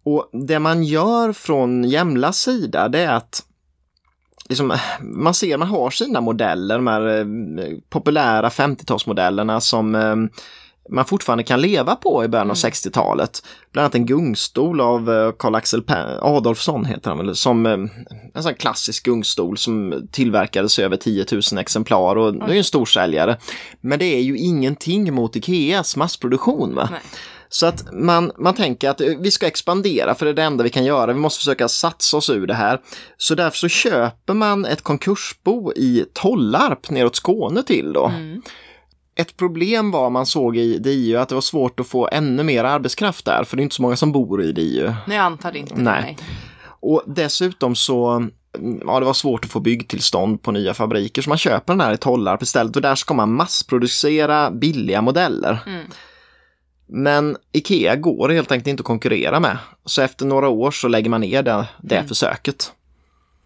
Och det man gör från Jämlas sida, det är att liksom, man ser, man har sina modeller, de här eh, populära 50-talsmodellerna som eh, man fortfarande kan leva på i början av 60-talet. Bland annat en gungstol av eh, Carl-Axel Pe- Adolfsson heter han väl, som eh, en sån klassisk gungstol som tillverkades i över 10 000 exemplar och det är ju en storsäljare. Men det är ju ingenting mot Ikeas massproduktion. Va? Nej. Så att man, man tänker att eh, vi ska expandera för det är det enda vi kan göra. Vi måste försöka satsa oss ur det här. Så därför så köper man ett konkursbo i Tollarp neråt Skåne till då. Mm. Ett problem var man såg i DIU att det var svårt att få ännu mer arbetskraft där, för det är inte så många som bor i DIU. Nej, jag antar inte. Nej. Nej. Och dessutom så Ja, det var svårt att få byggtillstånd på nya fabriker så man köper den här i Tollarp istället och där ska man massproducera billiga modeller. Mm. Men Ikea går helt enkelt inte att konkurrera med. Så efter några år så lägger man ner det, det Mm. försöket.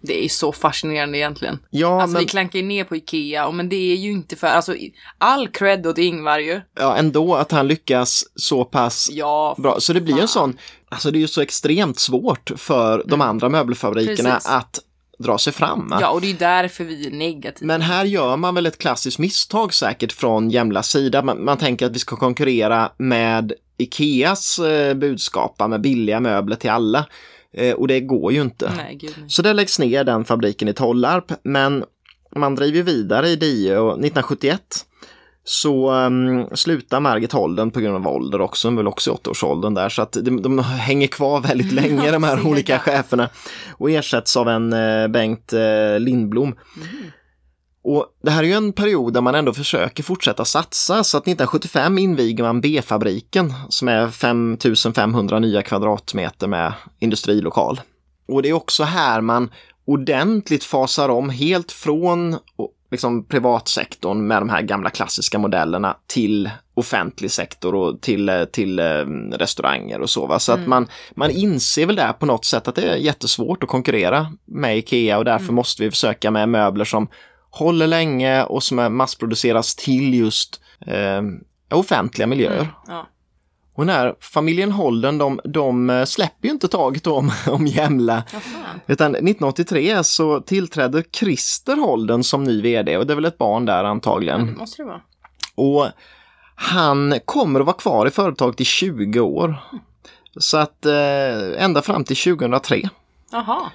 Det är så fascinerande egentligen. Ja, Alltså men vi klankar ju ner på Ikea, men det är ju inte för, alltså all cred åt Ingvar ju. ja, ändå att han lyckas så pass Ja, bra. Så det blir ju en sån, alltså det är ju så extremt svårt för de andra möbelfabrikerna Mm. Precis. att dra sig fram. Ja, och det är därför vi är negativa. Men här gör man väl ett klassiskt misstag säkert från Jämlas sida. Man, man tänker att vi ska konkurrera med Ikeas eh, budskap med billiga möbler till alla. Eh, och det går ju inte. Nej, gud nej. Så det läggs ner den fabriken i Tollarp, men man driver vidare i DIE och 1971 så um, slutar Margit Holden på grund av ålder också, hon är väl också i 80-årsåldern där, så att de, de hänger kvar väldigt länge de här olika cheferna. Och ersätts av en eh, Bengt eh, Lindblom. Och Det här är ju en period där man ändå försöker fortsätta satsa så att 1975 inviger man B-fabriken som är 5500 nya kvadratmeter med industrilokal. Och det är också här man ordentligt fasar om helt från liksom privatsektorn med de här gamla klassiska modellerna till offentlig sektor och till, till um, restauranger och så. Va? Så mm. att man, man inser väl där på något sätt att det är jättesvårt att konkurrera med Ikea och därför mm. måste vi försöka med möbler som håller länge och som massproduceras till just eh, offentliga miljöer. Mm. Ja. Och när familjen Holden, de, de eh, släpper ju inte taget om, om Jämla. Utan 1983 så tillträder Christer Holden som ny VD och det är väl ett barn där antagligen. Ja, måste det vara. Och han kommer att vara kvar i företaget i 20 år. Så att eh, ända fram till 2003. Aha.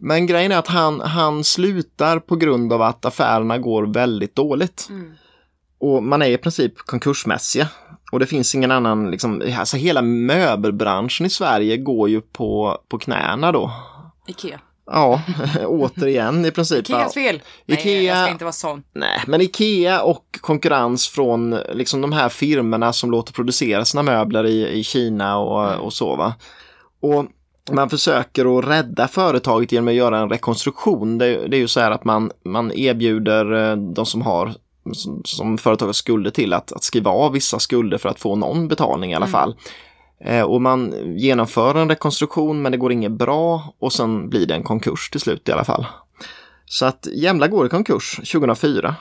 Men grejen är att han, han slutar på grund av att affärerna går väldigt dåligt. Mm. Och man är i princip konkursmässiga. Och det finns ingen annan, liksom, alltså hela möbelbranschen i Sverige går ju på, på knäna då. Ikea. Ja, återigen i princip. Ikeas fel! Ikea, nej, jag ska inte vara sån. Nej, men Ikea och konkurrens från liksom de här firmorna som låter producera sina möbler i, i Kina och, mm. och så. Va? Och man försöker att rädda företaget genom att göra en rekonstruktion. Det, det är ju så här att man, man erbjuder eh, de som har som, som företag har skulder till att, att skriva av vissa skulder för att få någon betalning i alla mm. fall. Eh, och man genomför en rekonstruktion men det går inget bra och sen blir det en konkurs till slut i alla fall. Så att Jämla går i konkurs 2004.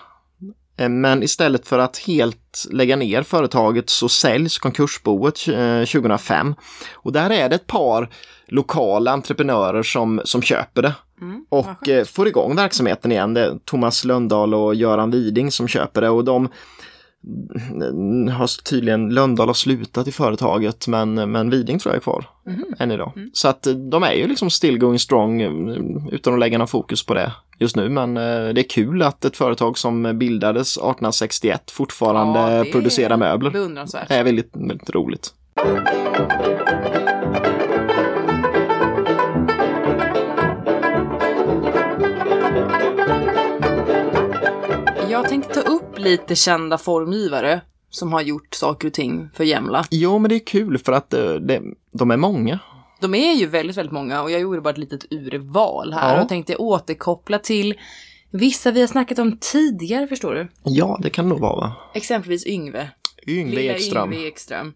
Eh, men istället för att helt lägga ner företaget så säljs konkursboet 2005. Eh, och där är det ett par lokala entreprenörer som, som köper det. Mm, och eh, får igång verksamheten igen. Det är Thomas Lundahl och Göran Widing som köper det och de har tydligen Lundahl har slutat i företaget men, men Widing tror jag är kvar mm. än idag. Mm. Så att de är ju liksom still going strong utan att lägga någon fokus på det just nu. Men det är kul att ett företag som bildades 1861 fortfarande ja, producerar möbler. Det är väldigt, väldigt roligt. Jag tänkte ta upp lite kända formgivare som har gjort saker och ting för Jämla. Jo, men det är kul för att eh, det, de är många. De är ju väldigt, väldigt många och jag gjorde bara ett litet urval här ja. och tänkte återkoppla till vissa vi har snackat om tidigare, förstår du? Ja, det kan nog vara va? Exempelvis Yngve. Yngve Lilla Ekström. Yngve Ekström.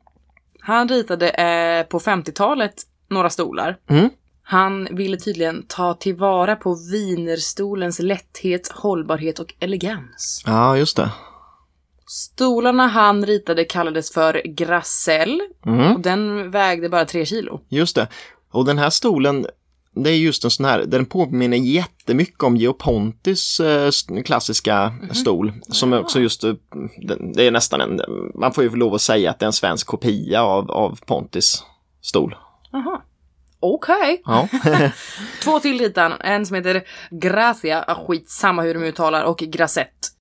Han ritade eh, på 50-talet några stolar. Mm. Han ville tydligen ta tillvara på vinerstolens lätthet, hållbarhet och elegans. Ja, just det. Stolarna han ritade kallades för Gracell mm. och den vägde bara tre kilo. Just det. Och den här stolen, det är just en sån här, den påminner jättemycket om Geopontis eh, klassiska mm. stol. Som är också just, eh, det är nästan en, man får ju lov att säga att det är en svensk kopia av, av Pontis stol. Aha. Okej. Okay. Ja. Två till ritar. En som heter Gracia, skitsamma hur de uttalar, och Grasett.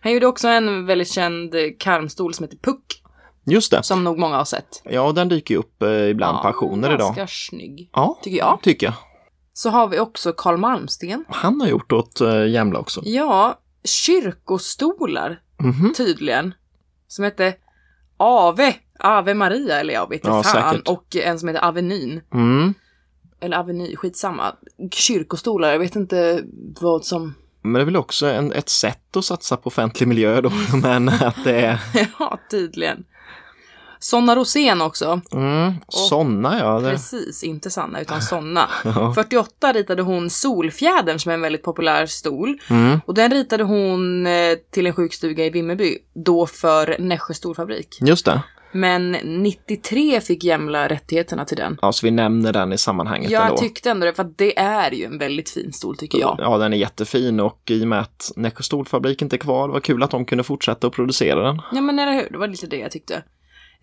Han gjorde också en väldigt känd karmstol som heter Puck. Just det. Som nog många har sett. Ja, den dyker ju upp eh, ibland ja, på auktioner idag. Ganska snygg. Ja, tycker jag. tycker jag. Så har vi också Karl Malmsten. Han har gjort åt äh, Jämla också. Ja, kyrkostolar mm -hmm. tydligen. Som heter Ave, Ave Maria eller jag vet inte ja, fan. Säkert. Och en som heter Avenyn. Mm eller Aveny, skitsamma. Kyrkostolar, jag vet inte vad som... Men det är väl också en, ett sätt att satsa på offentlig miljö då, men att det är... ja, tydligen. Sonna Rosén också. Mm, Sonna ja. Det... Precis, inte Sanna utan Sonna. ja. 48 ritade hon Solfjädern som är en väldigt populär stol. Mm. Och den ritade hon eh, till en sjukstuga i Vimmerby, då för Nässjö storfabrik. Just det. Men 93 fick Jämla rättigheterna till den. Ja, så vi nämner den i sammanhanget Jag ändå. tyckte ändå det, för det är ju en väldigt fin stol tycker jag. Ja, den är jättefin och i och med att Nässjö stolfabrik inte är kvar, var kul att de kunde fortsätta att producera den. Ja, men eller hur, det var lite det jag tyckte.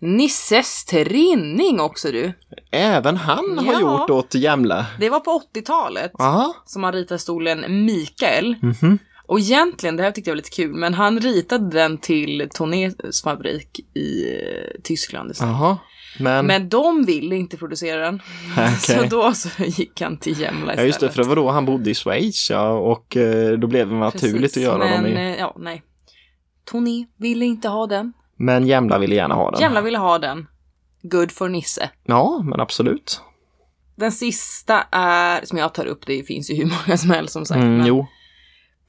Nisses Trinning också du. Även han har ja. gjort åt Jämla. Det var på 80-talet Aha. som han ritade stolen Mikael. Mm -hmm. Och egentligen, det här tyckte jag var lite kul, men han ritade den till Tonés fabrik i eh, Tyskland. Jaha. Men, Men de ville inte producera den. Okej. Så då så gick han till Jämla istället. ja just det, för det var då han bodde i Schweiz ja, och eh, då blev det naturligt Precis, att göra men, dem i... eh, ja, nej. Tony ville inte ha den. Men Jämla ville gärna ha den. Jämla ville ha den. Good for Nisse. Ja, men absolut. Den sista är, som jag tar upp, det finns ju hur många som helst som sagt. Mm, men jo.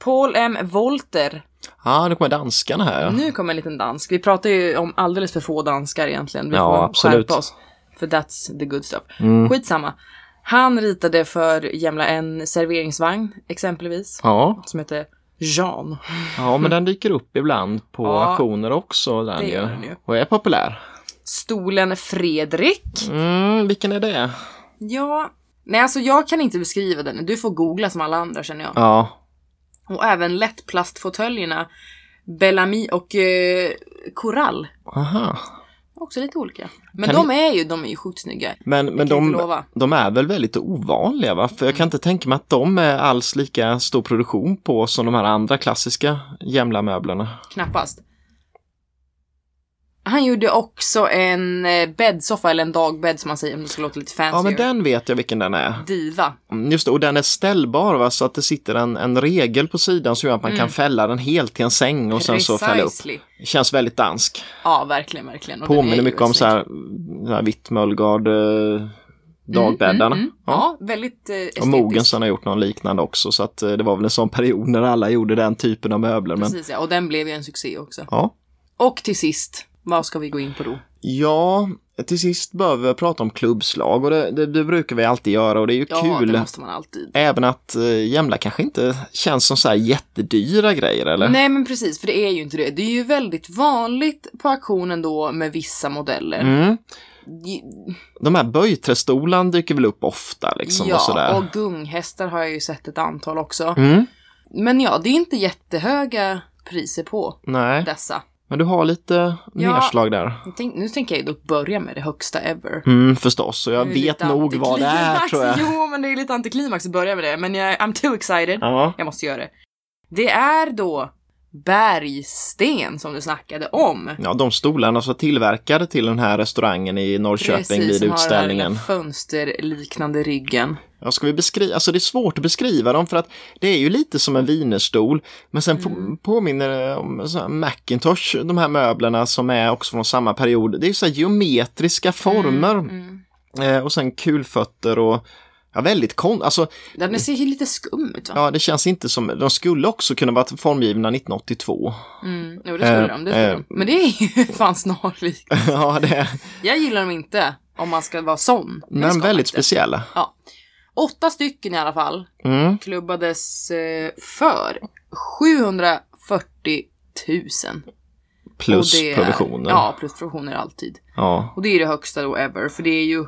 Paul M. Volter. Ja, nu kommer danskarna här. Nu kommer en liten dansk. Vi pratar ju om alldeles för få danskar egentligen. Vi Ja, får absolut. skärpa oss. För that's the good stuff. Mm. Skitsamma. Han ritade för Jämla en serveringsvagn exempelvis. Ja, Som heter Jean. ja, men den dyker upp ibland på Ja, auktioner också. Den det ju. den ju. Och är populär. Stolen Fredrik. Mm, vilken är det? Ja, nej alltså jag kan inte beskriva den. Du får googla som alla andra känner jag. Ja, Och även lättplastfåtöljerna Bellamy och eh, aha. Också lite olika. Men Kan de är ju, de är ju sjukt snygga. Men, men de, de är väl väldigt ovanliga va? För jag kan inte tänka mig att de är alls lika stor produktion på som de här andra klassiska Jämla-möblerna. Knappast. Han gjorde också en eh, bäddsoffa, eller en dagbädd som man säger om det ska låta lite fancy. Ja, men den vet jag vilken den är. Diva. Mm, Just det, och den är ställbar va? så att det sitter en, en regel på sidan som gör att man kan fälla den helt till en säng och sen så fälla upp. Precisely. Känns väldigt dansk. Ja, verkligen, verkligen. Och Påminner mycket om så här, så här Wittmöllgard eh, dagbäddarna. Mm, mm. Ja. Ja, väldigt eh, Och. Mogensen har gjort någon liknande också så att eh, det var väl en sån period när alla gjorde den typen av möbler. Men, Precis, ja. Och den blev ju en succé också. ja. Och till sist, vad ska vi gå in på då? ja, till sist behöver vi prata om klubbslag och det, det, det brukar vi alltid göra och det är ju Ja, kul. det måste man alltid. Även att eh, Jämla kanske inte känns som så här jättedyra grejer eller? Nej men precis, för det är ju inte det. Det är ju väldigt vanligt på auktionen då med vissa modeller. Mm. De här böjträstolarna dyker väl upp ofta liksom och Ja, sådär. och gunghästar har jag ju sett ett antal också. Mm. Men ja, det är inte jättehöga priser på Nej, dessa. Men du har lite Ja. nedslag där. Tänk, nu tänker jag dock börja med det högsta ever. Mm, förstås, och jag vet nog vad det är tror jag. Jo, men det är lite antiklimax att börja med det. Men jag, I'm too excited. Ja. Jag måste göra det. Det är då bergsten som du snackade om. ja, de stolarna som tillverkade till den här restaurangen i Norrköping vid som har den utställningen. här fönsterliknande ryggen. Ja, ska vi beskriva, alltså det är svårt att beskriva dem för att det är ju lite som en wienerstol. Men sen Mm. på, påminner det om Macintosh, de här möblerna som är också från samma period. Det är ju så här geometriska former. Mm. Eh, och sen kulfötter och ja, väldigt kon... Alltså, Den ser ju lite skum ut va? ja, det känns inte som... De skulle också kunna vara formgivna 1982. Mm. Jo, det skulle Eh, de. Det skulle eh. de. Men det är ju fan snarlikt. ja, det är Jag gillar dem inte om man ska vara sån. Men man väldigt speciella. Ja. Åtta stycken i alla fall Mm. klubbades eh, för 740 000. Plus är- provisioner. Ja, plus provisioner alltid. ja. Och det är det högsta då ever, för det är ju...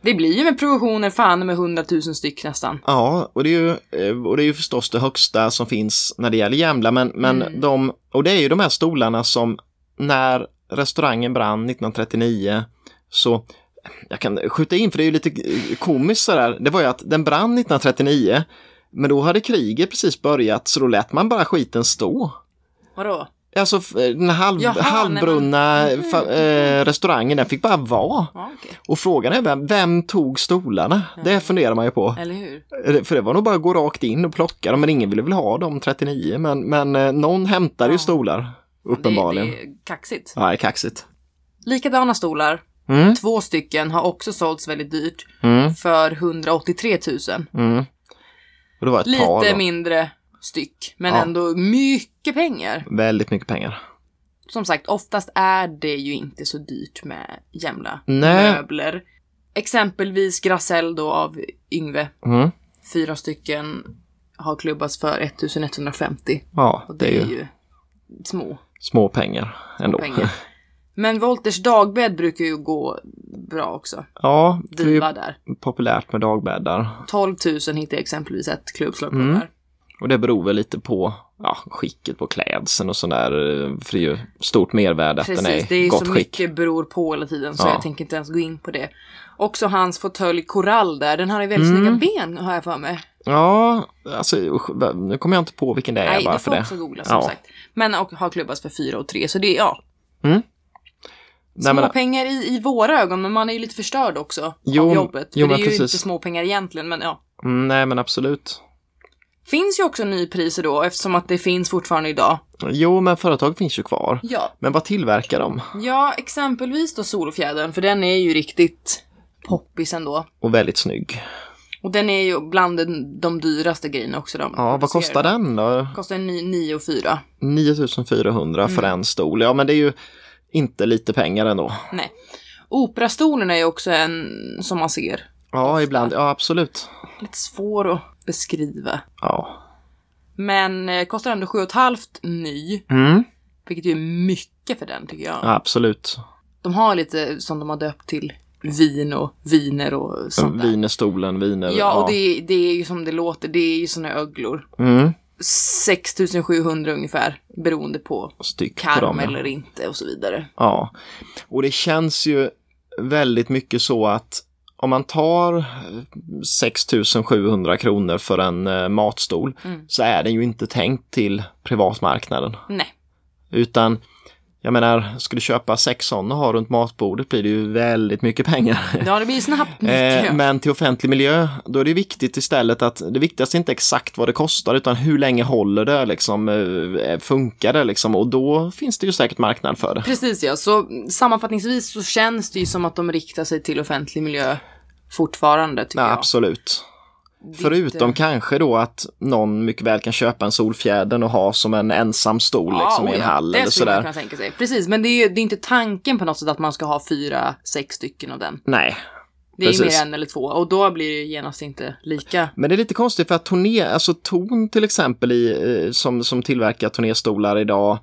Det blir ju med provisioner fan med 100 000 styck nästan. Ja, och det, är ju, eh, och det är ju förstås det högsta som finns när det gäller Jämla, men, men Mm. de, och det är ju de här stolarna som när restaurangen brann 1939 så jag kan skjuta in för det är ju lite komiskt sådär, det var ju att den brann 1939 men då hade kriget precis börjat så då lät man bara skiten stå. Vadå? Alltså den halv, Jaha, halvbrunna men- fa, eh, restaurangen den fick bara vara. Ja, okej. Och frågan är vem, vem tog stolarna? Det funderar man ju på. Eller hur? Eh, För det var nog bara att gå rakt in och plocka dem, men ingen ville väl ha dem 39. Men, men eh, någon hämtade ju Ja. stolar, uppenbarligen. Det, det är kaxigt. Ja, det är kaxigt. Likadana stolar, Mm, två stycken, har också sålts väldigt dyrt. mm, För 183 000. mm. Det par Lite då. mindre styck, men Ja. ändå mycket pengar. Väldigt mycket pengar. Som sagt, oftast är det ju inte så dyrt med jämla Nej. möbler. Exempelvis Gracell då av Yngve. Mm. Fyra stycken har klubbats för 1150. Ja, Och det är ju ju små små pengar ändå. pengar. Men Wolters dagbädd brukar ju gå bra också. Ja, det är ju där. populärt med dagbäddar. 12 000 hittar jag exempelvis ett klubbslag på Mm. där. Och det beror väl lite på ja, skicket på klädseln och sådär. För det är ju stort mervärde att den är det är i ju gott så skick. mycket beror på hela tiden så Ja. jag tänker inte ens gå in på det. Också hans fåtölj Korall där, den har ju väldigt Mm. snygga ben har jag för mig. Ja, alltså nu kommer jag inte på vilken det är Nej, bara du för får det. också googla som Ja. sagt. Men och har klubbats för 4 och 3 så det är ja, Nej, små men, pengar i, i våra ögon men man är ju lite förstörd också Jo, av jobbet. För jo, det är ju precis. inte små pengar egentligen men ja. mm, nej men absolut. Finns ju också nypriser då eftersom att det finns fortfarande idag. Jo, men företag finns ju kvar. Ja. Men vad tillverkar de? Ja, exempelvis då solfjädern för den är ju riktigt poppis ändå. Och väldigt snygg. Och den är ju bland de, dyraste grejerna också de Ja, vad kostar den då? Kostar 9 och 4. 9400 för Mm. en stol. Ja, men det är ju inte lite pengar ändå. Nej. Operastolen är ju också en som man ser. Ja, ibland. Ja, absolut. Lite svår att beskriva. Ja. Men eh, kostar ändå 7,5 ny. Mm. Vilket ju är mycket för den tycker jag. ja absolut. De har lite som de har döpt till vin och viner och sånt där. Vinerstolen, viner. Ja, och det, det är ju som det låter. Det är ju såna öglor. Mm. 6700 ungefär. Beroende på Styck på karm dem. ja. eller inte och så vidare. Ja, och det känns ju väldigt mycket så att om man tar 6700 kronor för en eh, matstol Mm. så är den ju inte tänkt till privatmarknaden. Nej. Utan, jag menar, ska du köpa sex sådana och ha runt matbordet blir det ju väldigt mycket pengar. Ja, det blir snabbt mycket. Eh, men till offentlig miljö, då är det viktigt istället att det viktigaste är inte exakt vad det kostar utan hur länge håller det liksom, eh, funkar det liksom och då finns det ju säkert marknad för det. Precis ja, så sammanfattningsvis så känns det ju som att de riktar sig till offentlig miljö fortfarande tycker Ja, jag. absolut. Förutom inte- kanske då att någon mycket väl kan köpa en solfjäder och ha som en ensam stol liksom, i en ja, hall det eller skulle man kunna tänka sig. Precis, men det är det är inte tanken på något sätt att man ska ha fyra, sex stycken av den. Nej, Det är Precis. mer en eller två och då blir det genast inte lika. men det är lite konstigt för att Torné, alltså Ton till exempel i, eh, som, som tillverkar Tornéstolar idag,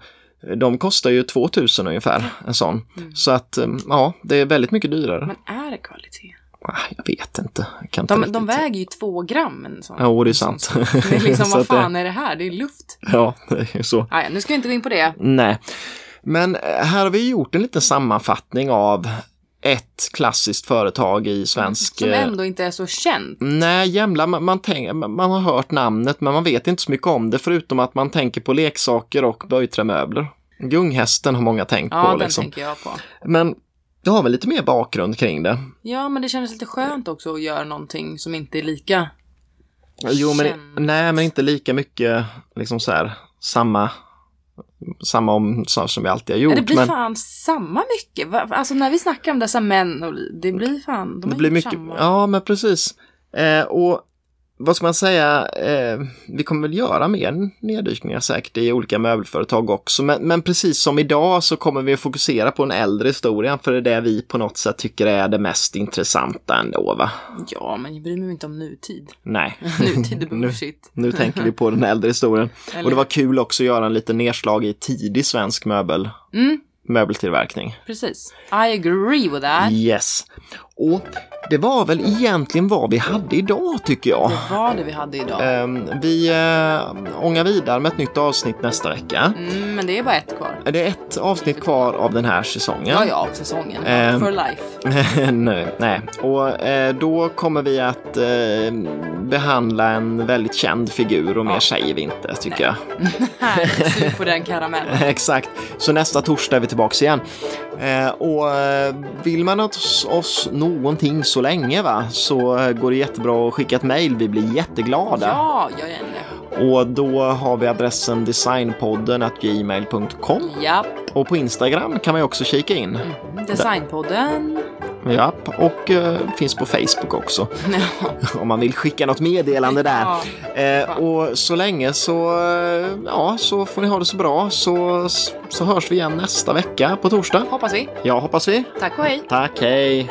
eh, de kostar ju 2000 ungefär, en sån. Så att, eh, ja, det är väldigt mycket dyrare. Men är det kvalitet? Ah, Jag vet inte. Jag kan inte De, de väger ju två gram en sån. Jo, det är sån sant. sak. Det är liksom, vad att det- fan är det här? Det är luft. Ja, det är så. Ah, ja, nu ska vi inte gå in på det. Nej, men eh, här har vi gjort en liten sammanfattning av ett klassiskt företag i svensk... Som eh, ändå inte är så känt. Nej, jämla, man, man, tänk, man har hört namnet men man vet inte så mycket om det förutom att man tänker på leksaker och böjträmöbler. Gunghästen har många tänkt Ja, på den liksom. tänker jag på. Men jag har väl lite mer bakgrund kring det. Ja, men det kändes lite skönt också att göra någonting som inte är lika Jo, men, Känt. nej, men inte lika mycket liksom så här samma, samma om som vi alltid har gjort. det blir men fan samma mycket. Alltså när vi snackar om dessa män, och det blir fan, de det blir mycket, samma. ja men precis. Eh, och vad ska man säga, eh, vi kommer väl göra mer neddykningar säkert i olika möbelföretag också. Men, men precis som idag så kommer vi att fokusera på en äldre historia för det är det vi på något sätt tycker är det mest intressanta ändå va? Ja, men jag bryr mig inte om nutid. Nej. Nutid är nu, bullshit. nu tänker vi på den äldre historien. Eller- Och det var kul också att göra en liten nedslag i tidig svensk möbel, Mm, möbeltillverkning. precis. I agree with that. Yes. Och det var väl egentligen vad vi hade idag tycker jag. Det var det vi hade idag. Um, vi uh, ångar vidare med ett nytt avsnitt nästa vecka. Mm, men det är bara ett kvar. Det är ett avsnitt kvar av den här säsongen. Ja, ja, säsongen. Ehm. For life. nej, nej, och eh, då kommer vi att eh, behandla en väldigt känd figur och mer Ja. säger vi inte tycker jag. Härligt, sug på den karamellen. Exakt, så nästa torsdag är vi tillbaka igen. Och vill man oss, oss någonting så länge va, så eh, går det jättebra att skicka ett mejl. Vi blir jätteglada. Ja, gör det. Och då har vi adressen designpodden gmail.com Japp. och på Instagram kan man ju också kika in. Designpodden. Japp, och eh, finns på Facebook också Ja. om man vill skicka något meddelande där. Ja. Eh, och så länge så, eh, ja, så får ni ha det så bra så, så hörs vi igen nästa vecka på torsdag. Hoppas vi. Ja, hoppas vi. Tack och hej. Tack, hej!